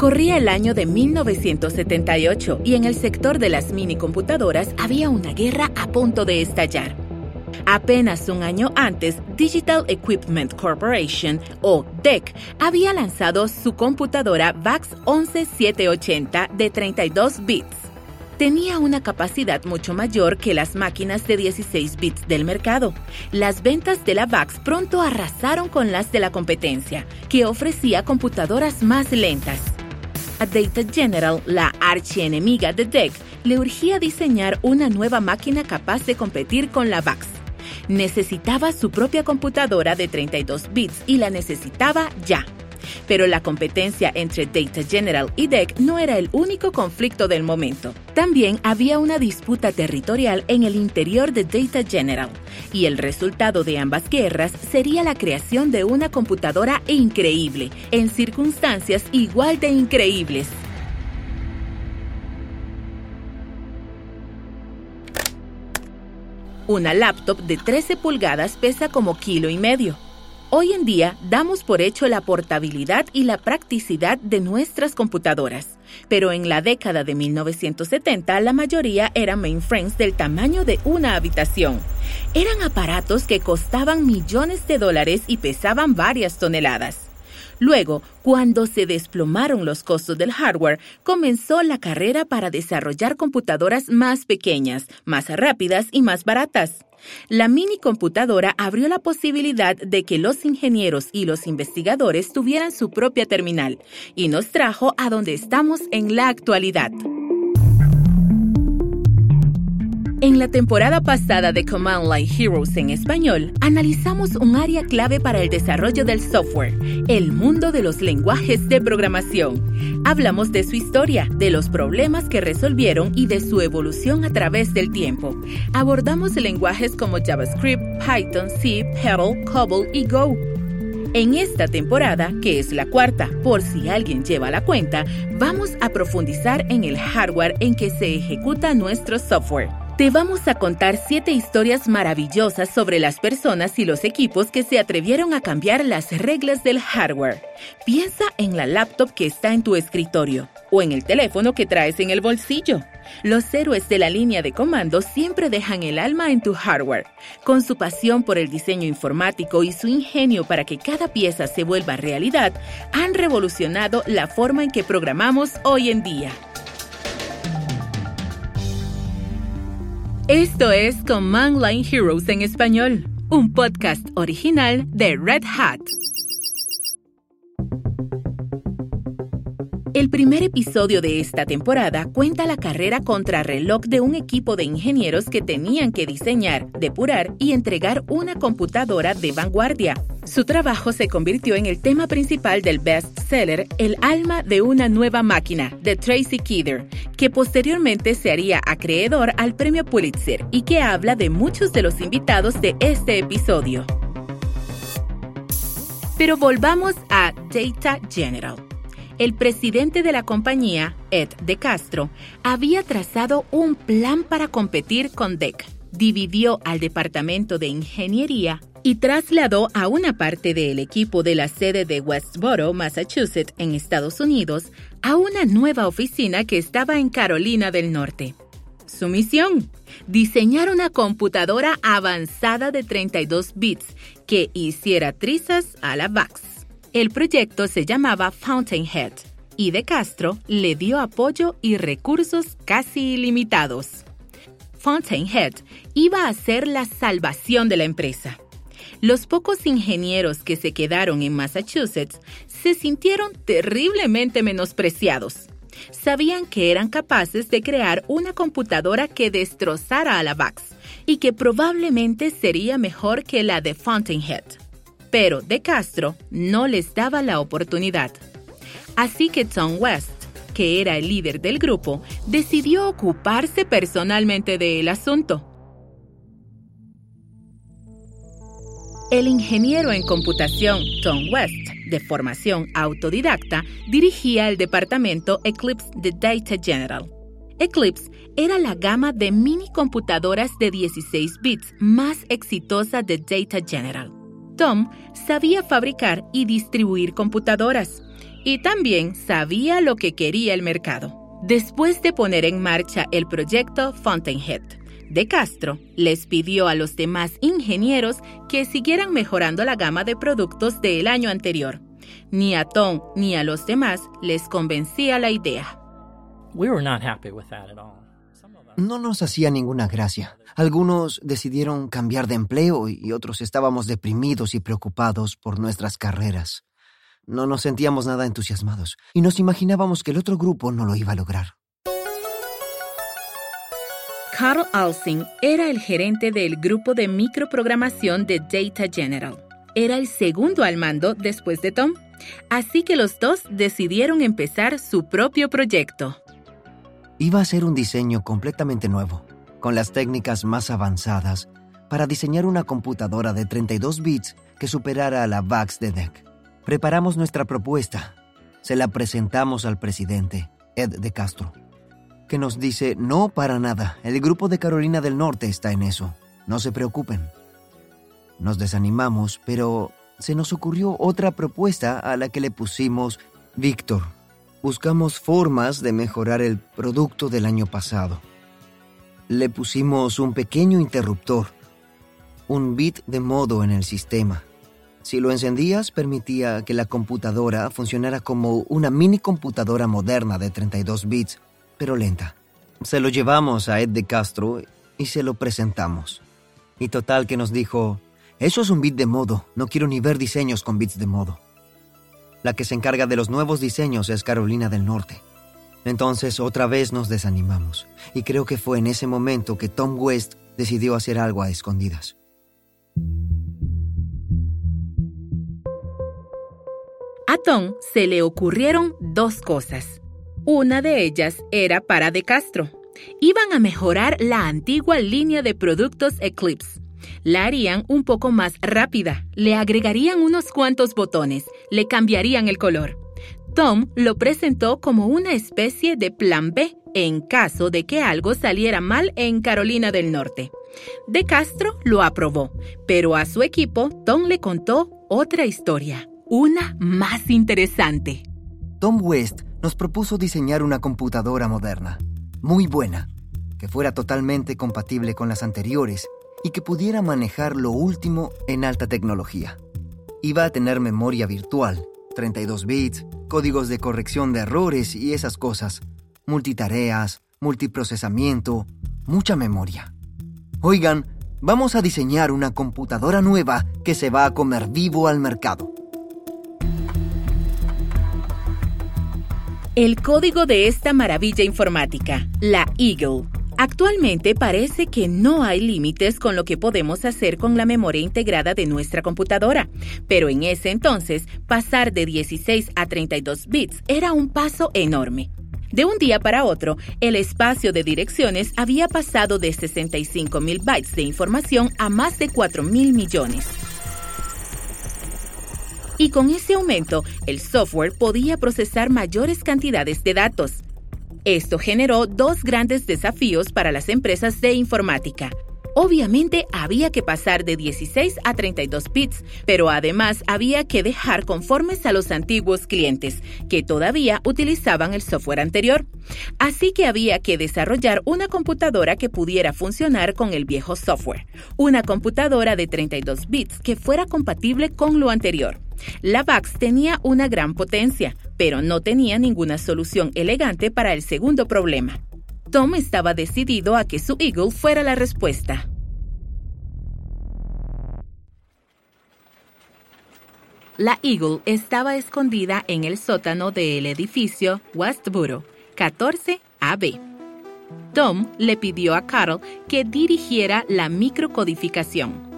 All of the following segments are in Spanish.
Corría el año de 1978 y en el sector de las minicomputadoras había una guerra a punto de estallar. Apenas un año antes, Digital Equipment Corporation, o DEC, había lanzado su computadora VAX 11780 de 32 bits. Tenía una capacidad mucho mayor que las máquinas de 16 bits del mercado. Las ventas de la VAX pronto arrasaron con las de la competencia, que ofrecía computadoras más lentas. A Data General, la archienemiga de DEC, le urgía diseñar una nueva máquina capaz de competir con la VAX necesitaba su propia computadora de 32 bits y la necesitaba ya. Pero la competencia entre Data General y DEC no era el único conflicto del momento. También había una disputa territorial en el interior de Data General, y el resultado de ambas guerras sería la creación de una computadora increíble, en circunstancias igual de increíbles. Una laptop de 13 pulgadas pesa como kilo y medio. Hoy en día damos por hecho la portabilidad y la practicidad de nuestras computadoras, pero en la década de 1970 la mayoría eran mainframes del tamaño de una habitación. Eran aparatos que costaban millones de dólares y pesaban varias toneladas. Luego, cuando se desplomaron los costos del hardware, comenzó la carrera para desarrollar computadoras más pequeñas, más rápidas y más baratas. La mini computadora abrió la posibilidad de que los ingenieros y los investigadores tuvieran su propia terminal y nos trajo a donde estamos en la actualidad. En la temporada pasada de Command Line Heroes en español, analizamos un área clave para el desarrollo del software, el mundo de los lenguajes de programación. Hablamos de su historia, de los problemas que resolvieron y de su evolución a través del tiempo. Abordamos lenguajes como JavaScript, Python, C, Perl, Cobol y Go. En esta temporada, que es la cuarta, por si alguien lleva la cuenta, vamos a profundizar en el hardware en que se ejecuta nuestro software. Te vamos a contar siete historias maravillosas sobre las personas y los equipos que se atrevieron a cambiar las reglas del hardware. Piensa en la laptop que está en tu escritorio o en el teléfono que traes en el bolsillo. Los héroes de la línea de comando siempre dejan el alma en tu hardware. Con su pasión por el diseño informático y su ingenio para que cada pieza se vuelva realidad, han revolucionado la forma en que programamos hoy en día. Esto es Command Line Heroes en español, un podcast original de Red Hat. El primer episodio de esta temporada cuenta la carrera contrarreloj de un equipo de ingenieros que tenían que diseñar, depurar y entregar una computadora de vanguardia. Su trabajo se convirtió en el tema principal del bestseller El alma de una nueva máquina de Tracy Kidder, que posteriormente se haría acreedor al premio Pulitzer y que habla de muchos de los invitados de este episodio. Pero volvamos a Data General el presidente de la compañía, Ed De Castro, había trazado un plan para competir con DEC. Dividió al departamento de ingeniería y trasladó a una parte del equipo de la sede de Westboro, Massachusetts, en Estados Unidos, a una nueva oficina que estaba en Carolina del Norte. Su misión, diseñar una computadora avanzada de 32 bits que hiciera trizas a la VAX. El proyecto se llamaba Fountainhead y De Castro le dio apoyo y recursos casi ilimitados. Fountainhead iba a ser la salvación de la empresa. Los pocos ingenieros que se quedaron en Massachusetts se sintieron terriblemente menospreciados. Sabían que eran capaces de crear una computadora que destrozara a la VAX y que probablemente sería mejor que la de Fountainhead pero De Castro no les daba la oportunidad. Así que Tom West, que era el líder del grupo, decidió ocuparse personalmente del asunto. El ingeniero en computación Tom West, de formación autodidacta, dirigía el departamento Eclipse de Data General. Eclipse era la gama de mini computadoras de 16 bits más exitosa de Data General. Tom sabía fabricar y distribuir computadoras y también sabía lo que quería el mercado. Después de poner en marcha el proyecto Fountainhead, De Castro les pidió a los demás ingenieros que siguieran mejorando la gama de productos del año anterior. Ni a Tom ni a los demás les convencía la idea. No nos hacía ninguna gracia. Algunos decidieron cambiar de empleo y otros estábamos deprimidos y preocupados por nuestras carreras. No nos sentíamos nada entusiasmados y nos imaginábamos que el otro grupo no lo iba a lograr. Carl Alsing era el gerente del grupo de microprogramación de Data General. Era el segundo al mando después de Tom, así que los dos decidieron empezar su propio proyecto. Iba a ser un diseño completamente nuevo, con las técnicas más avanzadas, para diseñar una computadora de 32 bits que superara a la VAX de DEC. Preparamos nuestra propuesta. Se la presentamos al presidente, Ed de Castro, que nos dice, no para nada, el grupo de Carolina del Norte está en eso, no se preocupen. Nos desanimamos, pero se nos ocurrió otra propuesta a la que le pusimos Víctor. Buscamos formas de mejorar el producto del año pasado. Le pusimos un pequeño interruptor, un bit de modo en el sistema si lo encendías, permitía que la computadora funcionara como una mini computadora moderna de 32 bits, pero lenta. Se lo llevamos a Ed de Castro y se lo presentamos. Y total que nos dijo, eso es un bit de modo, no quiero ni ver diseños con bits de modo. La que se encarga de los nuevos diseños es Carolina del Norte. Entonces otra vez nos desanimamos, y creo que fue en ese momento que Tom West decidió hacer algo a escondidas. A Tom se le ocurrieron dos cosas. Una de ellas era para De Castro. Iban a mejorar la antigua línea de productos Eclipse. La harían un poco más rápida, le agregarían unos cuantos botones, le cambiarían el color. Tom lo presentó como una especie de plan B en caso de que algo saliera mal en Carolina del Norte. De Castro lo aprobó, pero a su equipo Tom le contó otra historia una más interesante. Tom West nos propuso diseñar una computadora moderna, muy buena, que fuera totalmente compatible con las anteriores y que pudiera manejar lo último en alta tecnología. Iba a tener memoria virtual, 32 bits, códigos de corrección de errores y esas cosas, multitareas, multiprocesamiento, mucha memoria. Oigan, vamos a diseñar una computadora nueva que se va a comer vivo al mercado. El código de esta maravilla informática, la Eagle. Actualmente parece que no hay límites con lo que podemos hacer con la memoria integrada de nuestra computadora, pero en ese entonces pasar de 16 a 32 bits era un paso enorme. De un día para otro, el espacio de direcciones había pasado de 65 mil bytes de información a más de 4 mil millones y con ese aumento el software podía procesar mayores cantidades de datos. Esto generó dos grandes desafíos para las empresas de informática. Obviamente había que pasar de 16 a 32 bits, pero además había que dejar conformes a los antiguos clientes, que todavía utilizaban el software anterior. Así que había que desarrollar una computadora que pudiera funcionar con el viejo software, una computadora de 32 bits que fuera compatible con lo anterior. La VAX tenía una gran potencia, pero no tenía ninguna solución elegante para el segundo problema. Tom estaba decidido a que su Eagle fuera la respuesta. La Eagle estaba escondida en el sótano del edificio Westboro 14AB. Tom le pidió a Carol que dirigiera la microcodificación.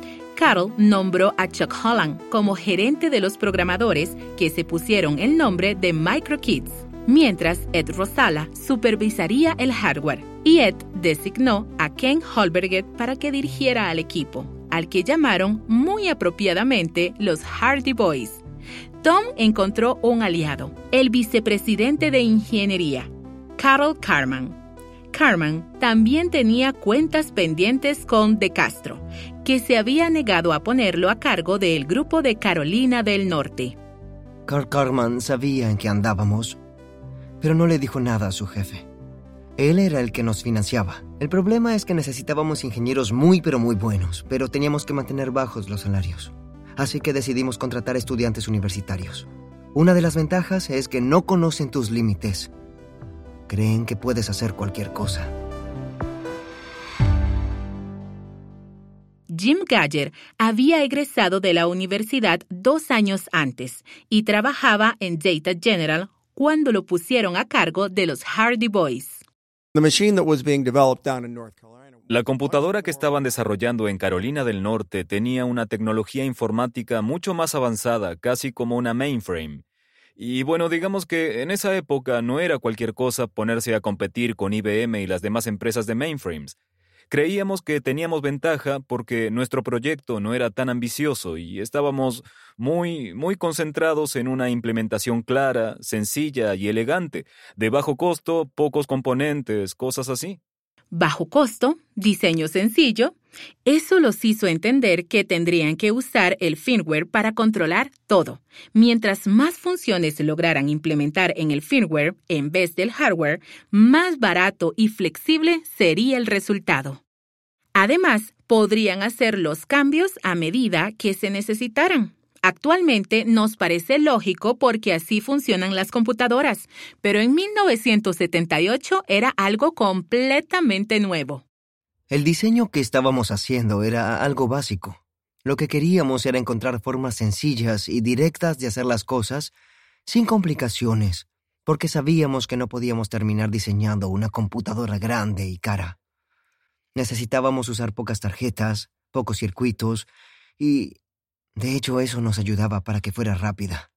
Carol nombró a Chuck Holland como gerente de los programadores que se pusieron el nombre de MicroKids mientras Ed Rosala supervisaría el hardware y Ed designó a Ken Holberget para que dirigiera al equipo, al que llamaron muy apropiadamente los Hardy Boys. Tom encontró un aliado, el vicepresidente de ingeniería, Carol Carman. Carman también tenía cuentas pendientes con De Castro, que se había negado a ponerlo a cargo del grupo de Carolina del Norte. Carl Carman sabía en qué andábamos, pero no le dijo nada a su jefe. Él era el que nos financiaba. El problema es que necesitábamos ingenieros muy pero muy buenos, pero teníamos que mantener bajos los salarios. Así que decidimos contratar estudiantes universitarios. Una de las ventajas es que no conocen tus límites. Creen que puedes hacer cualquier cosa. Jim Gadger había egresado de la universidad dos años antes y trabajaba en Data General cuando lo pusieron a cargo de los Hardy Boys. La computadora que estaban desarrollando en Carolina del Norte tenía una tecnología informática mucho más avanzada, casi como una mainframe. Y bueno, digamos que en esa época no era cualquier cosa ponerse a competir con IBM y las demás empresas de mainframes. Creíamos que teníamos ventaja porque nuestro proyecto no era tan ambicioso y estábamos muy, muy concentrados en una implementación clara, sencilla y elegante, de bajo costo, pocos componentes, cosas así. Bajo costo, diseño sencillo, eso los hizo entender que tendrían que usar el firmware para controlar todo. Mientras más funciones lograran implementar en el firmware en vez del hardware, más barato y flexible sería el resultado. Además, podrían hacer los cambios a medida que se necesitaran. Actualmente nos parece lógico porque así funcionan las computadoras, pero en 1978 era algo completamente nuevo. El diseño que estábamos haciendo era algo básico. Lo que queríamos era encontrar formas sencillas y directas de hacer las cosas sin complicaciones, porque sabíamos que no podíamos terminar diseñando una computadora grande y cara. Necesitábamos usar pocas tarjetas, pocos circuitos, y de hecho eso nos ayudaba para que fuera rápida.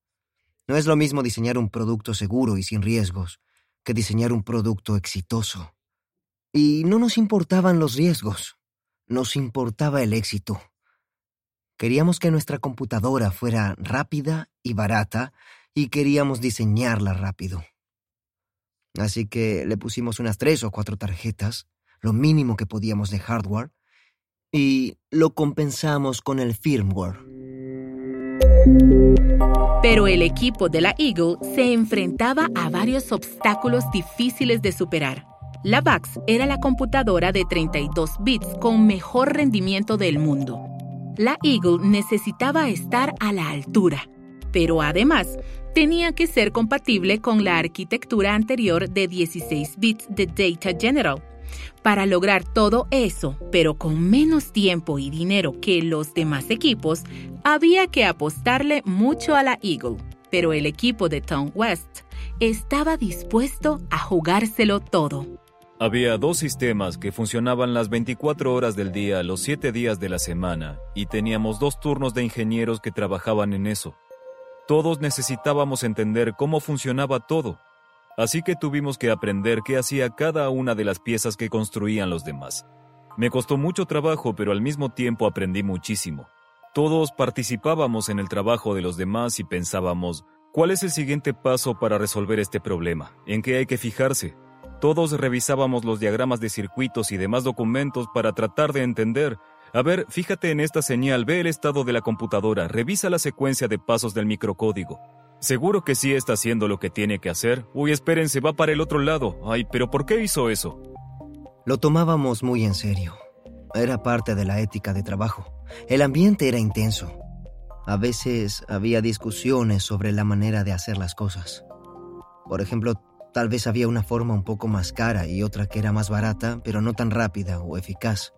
No es lo mismo diseñar un producto seguro y sin riesgos que diseñar un producto exitoso. Y no nos importaban los riesgos, nos importaba el éxito. Queríamos que nuestra computadora fuera rápida y barata y queríamos diseñarla rápido. Así que le pusimos unas tres o cuatro tarjetas lo mínimo que podíamos de hardware, y lo compensamos con el firmware. Pero el equipo de la Eagle se enfrentaba a varios obstáculos difíciles de superar. La VAX era la computadora de 32 bits con mejor rendimiento del mundo. La Eagle necesitaba estar a la altura, pero además tenía que ser compatible con la arquitectura anterior de 16 bits de Data General para lograr todo eso, pero con menos tiempo y dinero que los demás equipos, había que apostarle mucho a la Eagle. Pero el equipo de Tom West estaba dispuesto a jugárselo todo. Había dos sistemas que funcionaban las 24 horas del día, los 7 días de la semana, y teníamos dos turnos de ingenieros que trabajaban en eso. Todos necesitábamos entender cómo funcionaba todo, Así que tuvimos que aprender qué hacía cada una de las piezas que construían los demás. Me costó mucho trabajo, pero al mismo tiempo aprendí muchísimo. Todos participábamos en el trabajo de los demás y pensábamos, ¿cuál es el siguiente paso para resolver este problema? ¿En qué hay que fijarse? Todos revisábamos los diagramas de circuitos y demás documentos para tratar de entender. A ver, fíjate en esta señal, ve el estado de la computadora, revisa la secuencia de pasos del microcódigo. Seguro que sí está haciendo lo que tiene que hacer. Uy, espérense, va para el otro lado. Ay, pero ¿por qué hizo eso? Lo tomábamos muy en serio. Era parte de la ética de trabajo. El ambiente era intenso. A veces había discusiones sobre la manera de hacer las cosas. Por ejemplo, tal vez había una forma un poco más cara y otra que era más barata, pero no tan rápida o eficaz.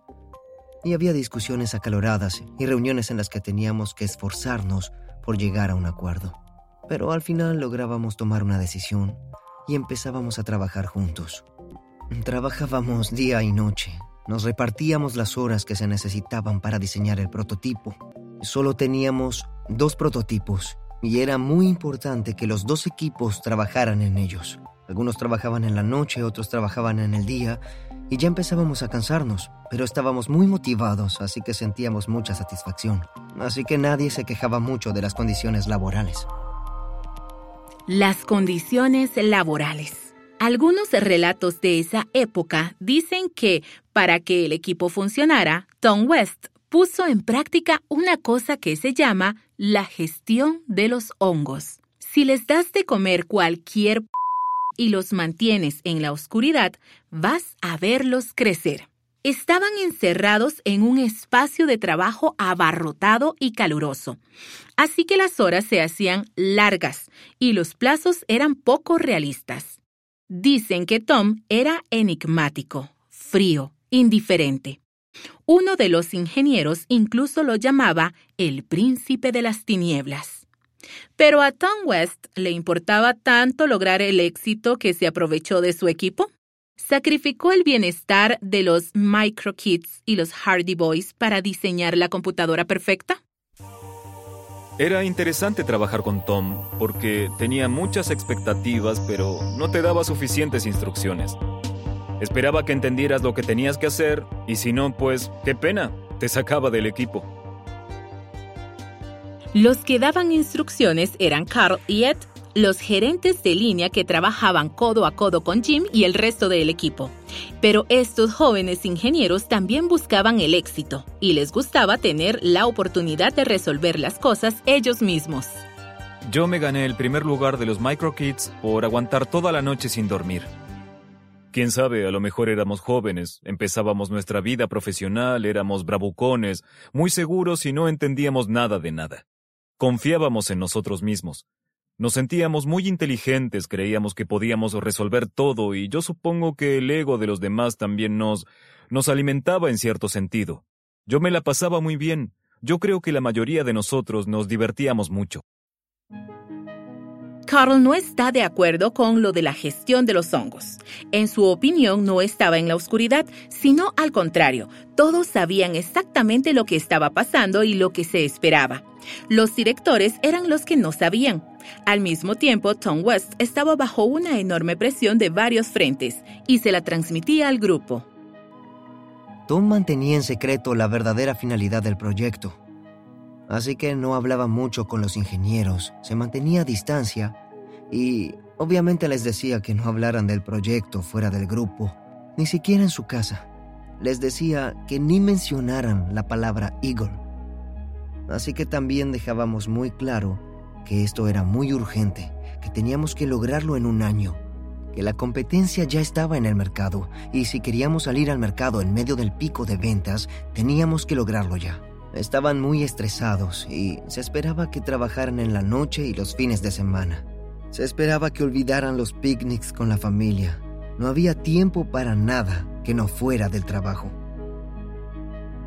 Y había discusiones acaloradas y reuniones en las que teníamos que esforzarnos por llegar a un acuerdo pero al final lográbamos tomar una decisión y empezábamos a trabajar juntos. Trabajábamos día y noche, nos repartíamos las horas que se necesitaban para diseñar el prototipo. Solo teníamos dos prototipos y era muy importante que los dos equipos trabajaran en ellos. Algunos trabajaban en la noche, otros trabajaban en el día y ya empezábamos a cansarnos, pero estábamos muy motivados, así que sentíamos mucha satisfacción. Así que nadie se quejaba mucho de las condiciones laborales. Las condiciones laborales. Algunos relatos de esa época dicen que para que el equipo funcionara, Tom West puso en práctica una cosa que se llama la gestión de los hongos. Si les das de comer cualquier y los mantienes en la oscuridad, vas a verlos crecer. Estaban encerrados en un espacio de trabajo abarrotado y caluroso, así que las horas se hacían largas y los plazos eran poco realistas. Dicen que Tom era enigmático, frío, indiferente. Uno de los ingenieros incluso lo llamaba el príncipe de las tinieblas. Pero a Tom West le importaba tanto lograr el éxito que se aprovechó de su equipo. Sacrificó el bienestar de los Microkids y los Hardy Boys para diseñar la computadora perfecta. Era interesante trabajar con Tom porque tenía muchas expectativas, pero no te daba suficientes instrucciones. Esperaba que entendieras lo que tenías que hacer y si no, pues qué pena, te sacaba del equipo. Los que daban instrucciones eran Carl y Ed, los gerentes de línea que trabajaban codo a codo con Jim y el resto del equipo. Pero estos jóvenes ingenieros también buscaban el éxito y les gustaba tener la oportunidad de resolver las cosas ellos mismos. Yo me gané el primer lugar de los Microkids por aguantar toda la noche sin dormir. Quién sabe, a lo mejor éramos jóvenes, empezábamos nuestra vida profesional, éramos bravucones, muy seguros y no entendíamos nada de nada. Confiábamos en nosotros mismos. Nos sentíamos muy inteligentes, creíamos que podíamos resolver todo y yo supongo que el ego de los demás también nos nos alimentaba en cierto sentido. Yo me la pasaba muy bien. Yo creo que la mayoría de nosotros nos divertíamos mucho. Carl no está de acuerdo con lo de la gestión de los hongos. En su opinión, no estaba en la oscuridad, sino al contrario, todos sabían exactamente lo que estaba pasando y lo que se esperaba. Los directores eran los que no sabían. Al mismo tiempo, Tom West estaba bajo una enorme presión de varios frentes y se la transmitía al grupo. Tom mantenía en secreto la verdadera finalidad del proyecto así que no hablaba mucho con los ingenieros, se mantenía a distancia y obviamente les decía que no hablaran del proyecto fuera del grupo, ni siquiera en su casa. Les decía que ni mencionaran la palabra Eagle. Así que también dejábamos muy claro que esto era muy urgente, que teníamos que lograrlo en un año, que la competencia ya estaba en el mercado y si queríamos salir al mercado en medio del pico de ventas, teníamos que lograrlo ya. Estaban muy estresados y se esperaba que trabajaran en la noche y los fines de semana. Se esperaba que olvidaran los picnics con la familia. No había tiempo para nada que no fuera del trabajo.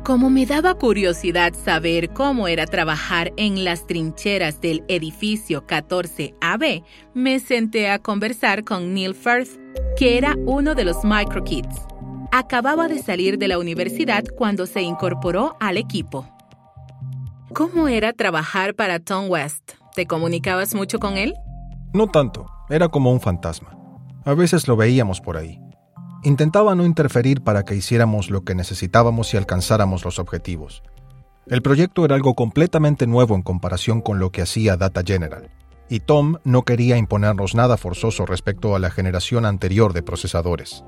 Como me daba curiosidad saber cómo era trabajar en las trincheras del edificio 14AB, me senté a conversar con Neil Firth, que era uno de los Microkids. Acababa de salir de la universidad cuando se incorporó al equipo. ¿Cómo era trabajar para Tom West? ¿Te comunicabas mucho con él? No tanto, era como un fantasma. A veces lo veíamos por ahí. Intentaba no interferir para que hiciéramos lo que necesitábamos y alcanzáramos los objetivos. El proyecto era algo completamente nuevo en comparación con lo que hacía Data General, y Tom no quería imponernos nada forzoso respecto a la generación anterior de procesadores.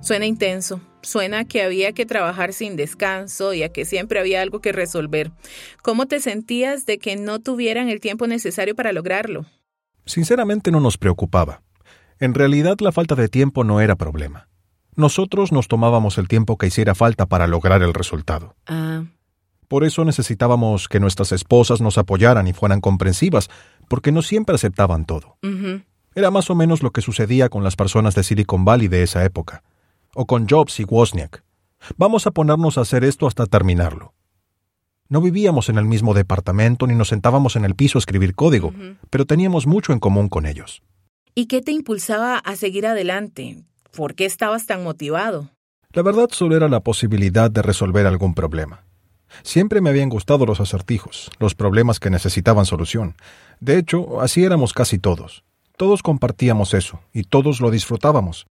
Suena intenso, suena que había que trabajar sin descanso y a que siempre había algo que resolver. ¿Cómo te sentías de que no tuvieran el tiempo necesario para lograrlo? Sinceramente no nos preocupaba. En realidad la falta de tiempo no era problema. Nosotros nos tomábamos el tiempo que hiciera falta para lograr el resultado. Ah. Por eso necesitábamos que nuestras esposas nos apoyaran y fueran comprensivas, porque no siempre aceptaban todo. Era más o menos lo que sucedía con las personas de Silicon Valley de esa época o con Jobs y Wozniak. Vamos a ponernos a hacer esto hasta terminarlo. No vivíamos en el mismo departamento ni nos sentábamos en el piso a escribir código, pero teníamos mucho en común con ellos. ¿Y qué te impulsaba a seguir adelante? ¿Por qué estabas tan motivado? La verdad solo era la posibilidad de resolver algún problema. Siempre me habían gustado los acertijos, los problemas que necesitaban solución. De hecho, así éramos casi todos. Todos compartíamos eso, y todos lo disfrutábamos.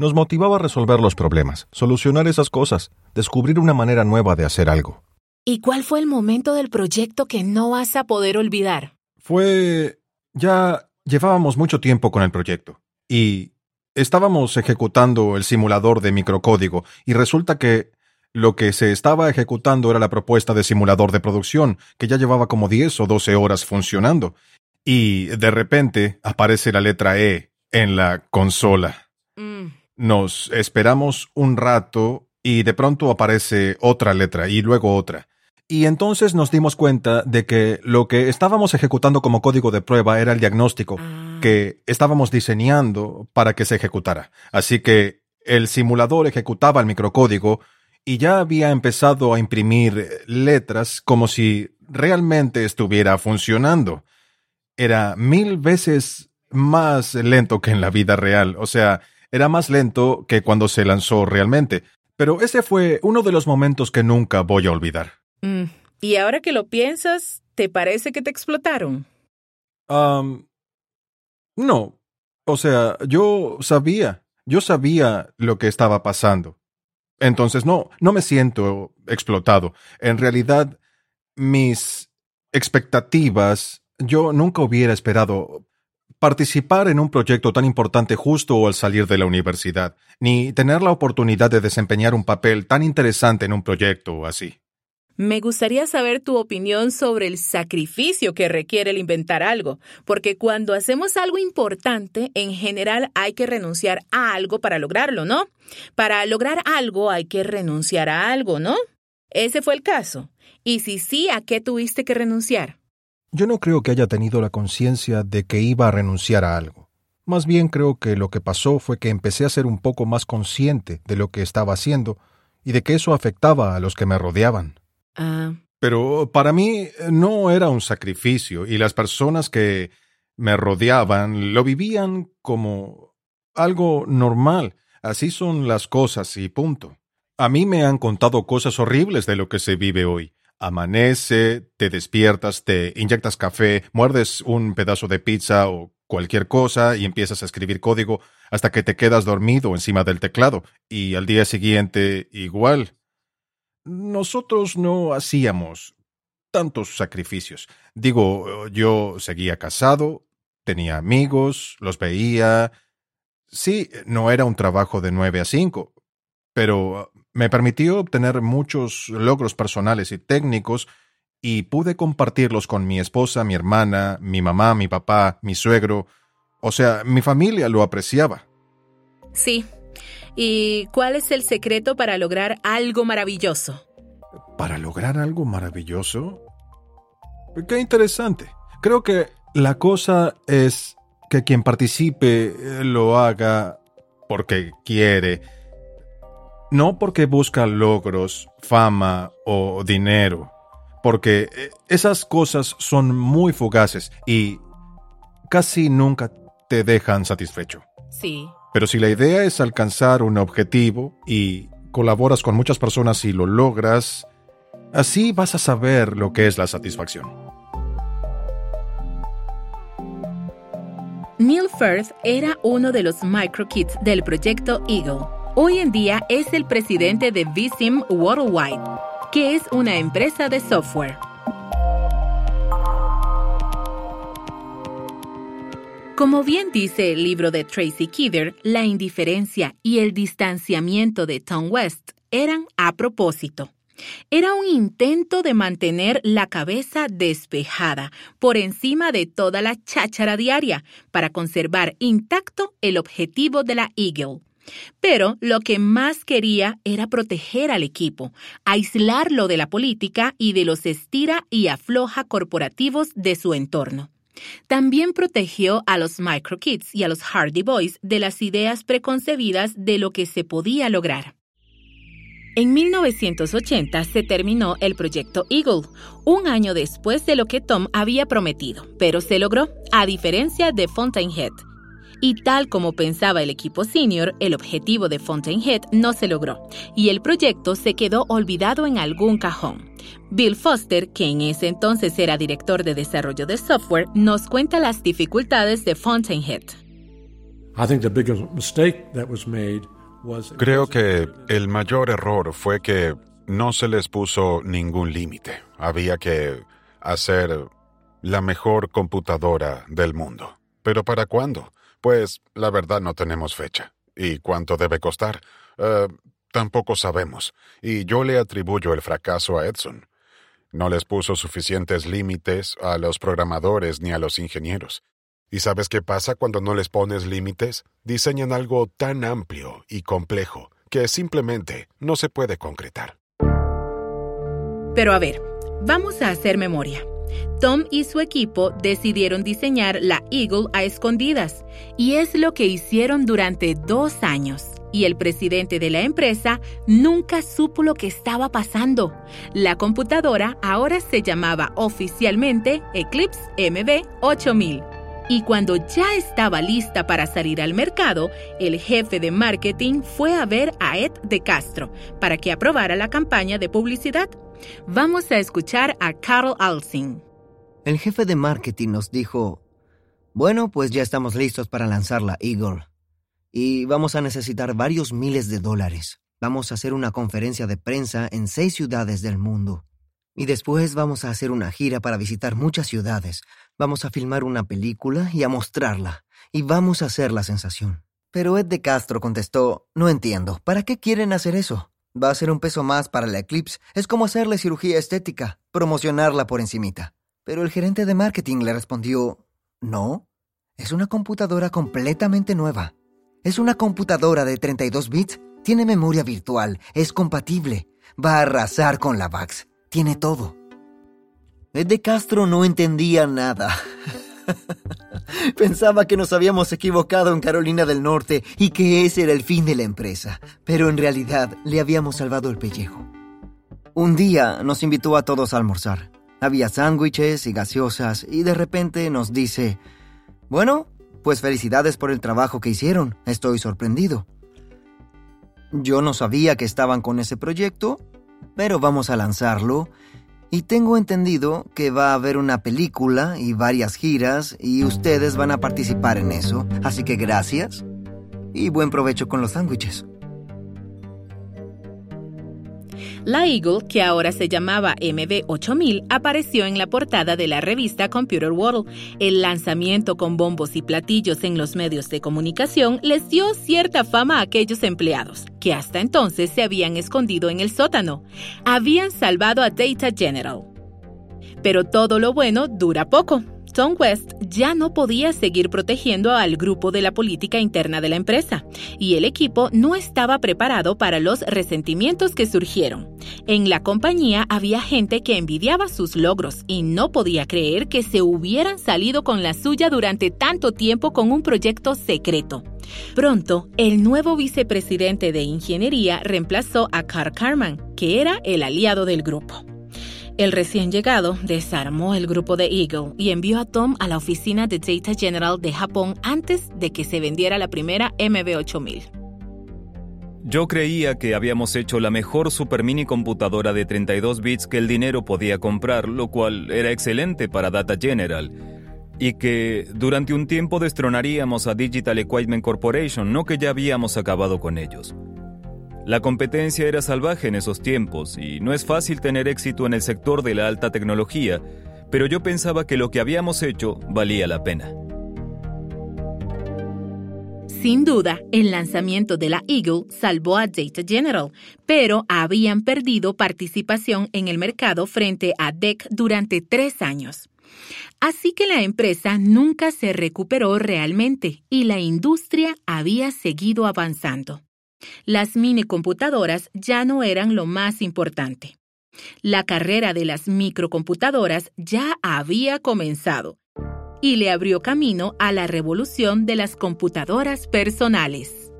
Nos motivaba a resolver los problemas, solucionar esas cosas, descubrir una manera nueva de hacer algo. ¿Y cuál fue el momento del proyecto que no vas a poder olvidar? Fue... ya llevábamos mucho tiempo con el proyecto y estábamos ejecutando el simulador de microcódigo y resulta que lo que se estaba ejecutando era la propuesta de simulador de producción, que ya llevaba como 10 o 12 horas funcionando. y de repente aparece la letra E en la consola. Mm. Nos esperamos un rato y de pronto aparece otra letra y luego otra. Y entonces nos dimos cuenta de que lo que estábamos ejecutando como código de prueba era el diagnóstico Ah. que estábamos diseñando para que se ejecutara. Así que el simulador ejecutaba el microcódigo y ya había empezado a imprimir letras como si realmente estuviera funcionando. Era mil veces más lento que en la vida real, o sea, era más lento que cuando se lanzó realmente. Pero ese fue uno de los momentos que nunca voy a olvidar. Mm. Y ahora que lo piensas, ¿te parece que te explotaron? No. O sea, yo sabía, yo sabía lo que estaba pasando. Entonces, no, no me siento explotado. En realidad, mis expectativas, yo nunca hubiera esperado participar en un proyecto tan importante justo al salir de la universidad, ni tener la oportunidad de desempeñar un papel tan interesante en un proyecto así. Me gustaría saber tu opinión sobre el sacrificio que requiere el inventar algo, porque cuando hacemos algo importante, en general hay que renunciar a algo para lograrlo, ¿no? Para lograr algo hay que renunciar a algo, ¿no? Ese fue el caso. Y si sí, ¿a qué tuviste que renunciar? Yo no creo que haya tenido la conciencia de que iba a renunciar a algo. Más bien creo que lo que pasó fue que empecé a ser un poco más consciente de lo que estaba haciendo y de que eso afectaba a los que me rodeaban. Ah, Pero para mí no era un sacrificio y las personas que me rodeaban lo vivían como algo normal. Así son las cosas y punto. A mí me han contado cosas horribles de lo que se vive hoy. Amanece, te despiertas, te inyectas café, muerdes un pedazo de pizza o cualquier cosa y empiezas a escribir código hasta que te quedas dormido encima del teclado y al día siguiente igual. Nosotros no hacíamos tantos sacrificios. Digo, yo seguía casado, tenía amigos, los veía. Sí, no era un trabajo de nueve a cinco, pero me permitió obtener muchos logros personales y técnicos y pude compartirlos con mi esposa, mi hermana, mi mamá, mi papá, mi suegro. O sea, mi familia lo apreciaba. sí. ¿Y cuál es el secreto para lograr algo maravilloso? ¿Para lograr algo maravilloso? Qué interesante. Creo que la cosa es que quien participe eh, lo haga porque quiere, no porque busca logros, fama o dinero, porque eh, esas cosas son muy fugaces y casi nunca te dejan satisfecho. Sí. Pero si la idea es alcanzar un objetivo y colaboras con muchas personas y lo logras, así vas a saber lo que es la satisfacción. Neil Firth era uno de los microkids del proyecto Eagle. Hoy en día es el presidente de Vsim Worldwide, que es una empresa de software. Como bien dice el libro de Tracy Kidder, la indiferencia y el distanciamiento de Tom West eran a propósito. Era un intento de mantener la cabeza despejada por encima de toda la cháchara diaria para conservar intacto el objetivo de la Eagle. Pero lo que más quería era proteger al equipo, aislarlo de la política y de los estira y afloja corporativos de su entorno. También protegió a los microkids y a los Hardy Boys de las ideas preconcebidas de lo que se podía lograr. En 1980 se terminó el proyecto Eagle, un año después de lo que Tom había prometido, pero se logró, a diferencia de Fountainhead. Y tal como pensaba el equipo senior, el objetivo de Fountainhead no se logró, y el proyecto se quedó olvidado en algún cajón. Bill Foster, que en ese entonces era director de desarrollo de software, nos cuenta las dificultades de Fountainhead. I think the biggest mistake that was made was Creo que el mayor error fue que no se les puso ningún límite. Había que hacer la mejor computadora del mundo. ¿Pero para cuándo? Pues la verdad no tenemos fecha. ¿Y cuánto debe costar? Eh, tampoco sabemos. Y yo le atribuyo el fracaso a Edson. No les puso suficientes límites a los programadores ni a los ingenieros. ¿Y sabes qué pasa cuando no les pones límites? Diseñan algo tan amplio y complejo que simplemente no se puede concretar. Pero a ver, vamos a hacer memoria. Tom y su equipo decidieron diseñar la Eagle a escondidas, y es lo que hicieron durante dos años. Y el presidente de la empresa nunca supo lo que estaba pasando. La computadora ahora se llamaba oficialmente Eclipse MB 8000. Y cuando ya estaba lista para salir al mercado, el jefe de marketing fue a ver a Ed de Castro para que aprobara la campaña de publicidad. Vamos a escuchar a Carl Alsing. El jefe de marketing nos dijo, bueno, pues ya estamos listos para lanzar la Eagle. Y vamos a necesitar varios miles de dólares. Vamos a hacer una conferencia de prensa en seis ciudades del mundo. Y después vamos a hacer una gira para visitar muchas ciudades. Vamos a filmar una película y a mostrarla. Y vamos a hacer la sensación. Pero Ed de Castro contestó, no entiendo, ¿para qué quieren hacer eso? Va a ser un peso más para la Eclipse. Es como hacerle cirugía estética, promocionarla por encimita. Pero el gerente de marketing le respondió, no, es una computadora completamente nueva. Es una computadora de 32 bits, tiene memoria virtual, es compatible, va a arrasar con la VAX, tiene todo. Ed de Castro no entendía nada. Pensaba que nos habíamos equivocado en Carolina del Norte y que ese era el fin de la empresa, pero en realidad le habíamos salvado el pellejo. Un día nos invitó a todos a almorzar. Había sándwiches y gaseosas y de repente nos dice, bueno, pues felicidades por el trabajo que hicieron, estoy sorprendido. Yo no sabía que estaban con ese proyecto, pero vamos a lanzarlo y tengo entendido que va a haber una película y varias giras y ustedes van a participar en eso. Así que gracias y buen provecho con los sándwiches. La Eagle, que ahora se llamaba MB8000, apareció en la portada de la revista Computer World. El lanzamiento con bombos y platillos en los medios de comunicación les dio cierta fama a aquellos empleados, que hasta entonces se habían escondido en el sótano. Habían salvado a Data General. Pero todo lo bueno dura poco. Tom West ya no podía seguir protegiendo al grupo de la política interna de la empresa, y el equipo no estaba preparado para los resentimientos que surgieron. En la compañía había gente que envidiaba sus logros y no podía creer que se hubieran salido con la suya durante tanto tiempo con un proyecto secreto. Pronto, el nuevo vicepresidente de ingeniería reemplazó a Carl Carman, que era el aliado del grupo. El recién llegado desarmó el grupo de Eagle y envió a Tom a la oficina de Data General de Japón antes de que se vendiera la primera MB8000. Yo creía que habíamos hecho la mejor super mini computadora de 32 bits que el dinero podía comprar, lo cual era excelente para Data General, y que durante un tiempo destronaríamos a Digital Equipment Corporation, no que ya habíamos acabado con ellos. La competencia era salvaje en esos tiempos y no es fácil tener éxito en el sector de la alta tecnología, pero yo pensaba que lo que habíamos hecho valía la pena. Sin duda, el lanzamiento de la Eagle salvó a Data General, pero habían perdido participación en el mercado frente a DEC durante tres años. Así que la empresa nunca se recuperó realmente y la industria había seguido avanzando. Las minicomputadoras ya no eran lo más importante. La carrera de las microcomputadoras ya había comenzado y le abrió camino a la revolución de las computadoras personales.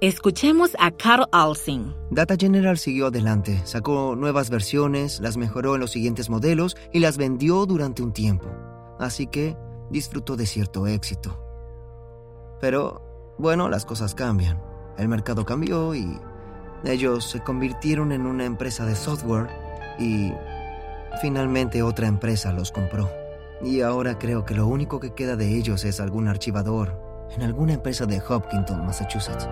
Escuchemos a Carl Alsing. Data General siguió adelante, sacó nuevas versiones, las mejoró en los siguientes modelos y las vendió durante un tiempo. Así que disfrutó de cierto éxito. Pero, bueno, las cosas cambian. El mercado cambió y ellos se convirtieron en una empresa de software y finalmente otra empresa los compró. Y ahora creo que lo único que queda de ellos es algún archivador en alguna empresa de Hopkinton, Massachusetts.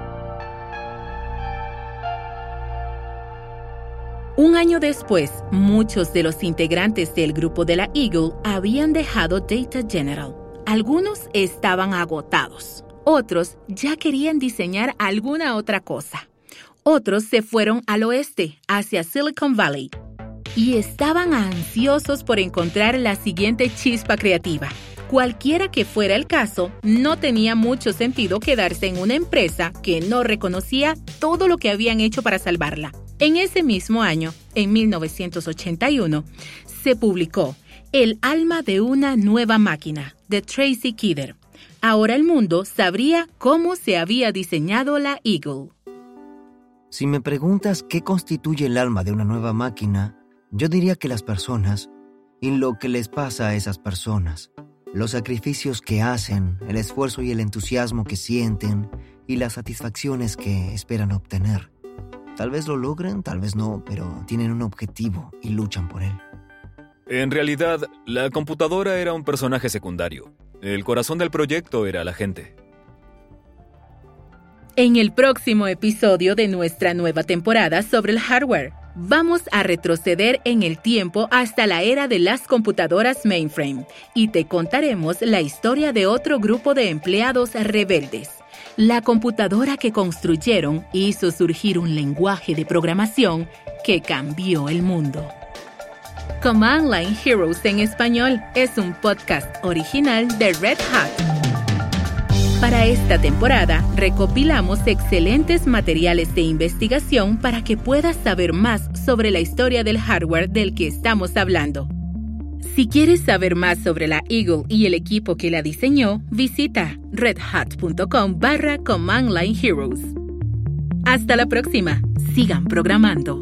Un año después, muchos de los integrantes del grupo de la Eagle habían dejado Data General. Algunos estaban agotados. Otros ya querían diseñar alguna otra cosa. Otros se fueron al oeste, hacia Silicon Valley. y estaban ansiosos por encontrar la siguiente chispa creativa. Cualquiera que fuera el caso, no tenía mucho sentido quedarse en una empresa que no reconocía todo lo que habían hecho para salvarla. En ese mismo año, en 1981, se publicó El alma de una nueva máquina, de Tracy Kidder. Ahora el mundo sabría cómo se había diseñado la Eagle. Si me preguntas qué constituye el alma de una nueva máquina, yo diría que las personas y lo que les pasa a esas personas los sacrificios que hacen, el esfuerzo y el entusiasmo que sienten y las satisfacciones que esperan obtener. Tal vez lo logren, tal vez no, pero tienen un objetivo y luchan por él. En realidad, la computadora era un personaje secundario. El corazón del proyecto era la gente. En el próximo episodio de nuestra nueva temporada sobre el hardware, vamos a retroceder en el tiempo hasta la era de las computadoras mainframe y te contaremos la historia de otro grupo de empleados rebeldes. La computadora que construyeron hizo surgir un lenguaje de programación que cambió el mundo. Command Line Heroes en español es un podcast original de Red Hat. Para esta temporada, recopilamos excelentes materiales de investigación para que puedas saber más sobre la historia del hardware del que estamos hablando. Si quieres saber más sobre la Eagle y el equipo que la diseñó, visita redhat.com barra Command Line Heroes. Hasta la próxima. Sigan programando.